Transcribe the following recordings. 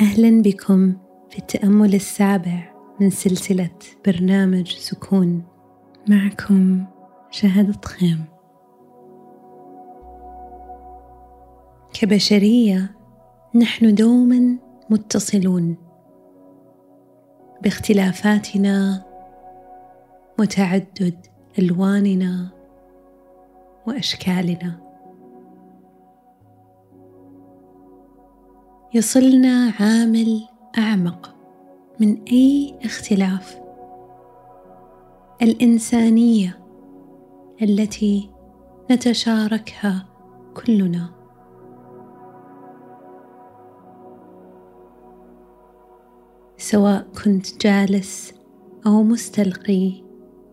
أهلا بكم في التأمل السابع من سلسلة برنامج سكون. معكم شهد خيم كبشرية نحن دوما متصلون. باختلافاتنا وتعدد ألواننا وأشكالنا. يصلنا عامل أعمق من أي اختلاف. الإنسانية التي نتشاركها كلنا. سواء كنت جالس أو مستلقي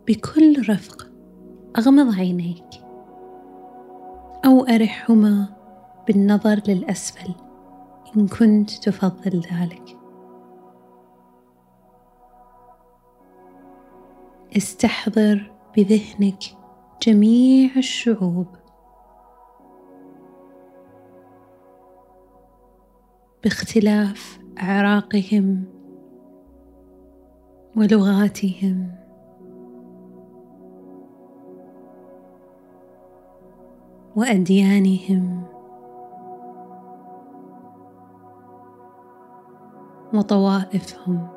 بكل رفق أغمض عينيك أو أرحهما بالنظر للأسفل. إن كنت تفضل ذلك. استحضر بذهنك جميع الشعوب. باختلاف أعراقهم ولغاتهم. وأديانهم. وطوائفهم.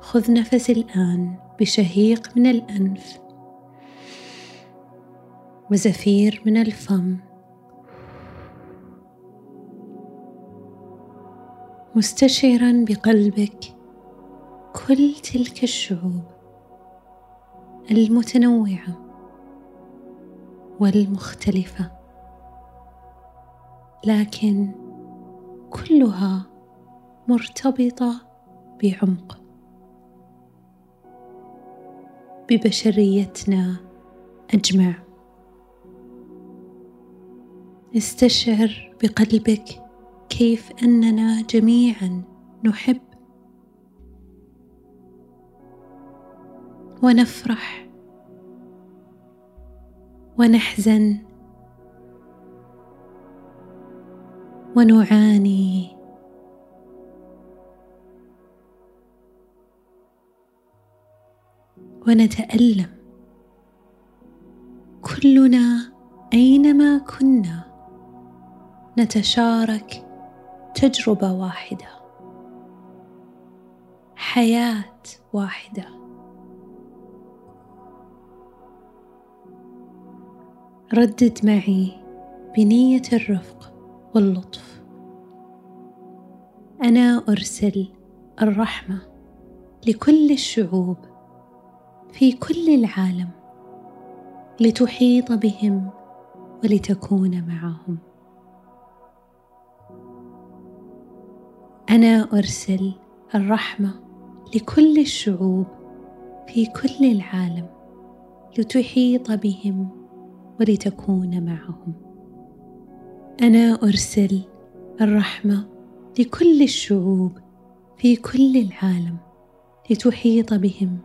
خذ نفس الآن بشهيق من الأنف وزفير من الفم. مستشعرا بقلبك كل تلك الشعوب المتنوعة. والمختلفة. لكن كلها مرتبطة بعمق. ببشريتنا أجمع. استشعر بقلبك كيف أننا جميعا نحب. ونفرح ونحزن ونعاني. ونتألم كلنا أينما كنا. نتشارك تجربة واحدة. حياة واحدة. ردد معي بنية الرفق واللطف. أنا أرسل الرحمة لكل الشعوب في كل العالم لتحيط بهم ولتكون معهم. أنا أرسل الرحمة لكل الشعوب في كل العالم لتحيط بهم ولتكون معهم. أنا أرسل الرحمة لكل الشعوب في كل العالم لتحيط بهم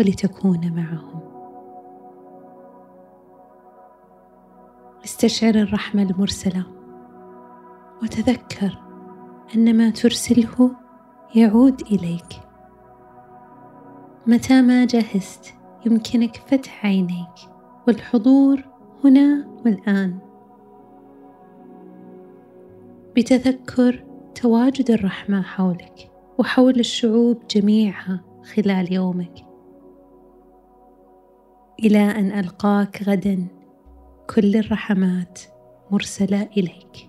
ولتكون معهم. استشعر الرحمة المرسلة وتذكر أن ما ترسله يعود إليك. متى ما جهزت يمكنك فتح عينيك. والحضور هنا والآن. بتذكر تواجد الرحمة حولك وحول الشعوب جميعها خلال يومك. إلى أن ألقاك غدا كل الرحمات مرسلة إليك.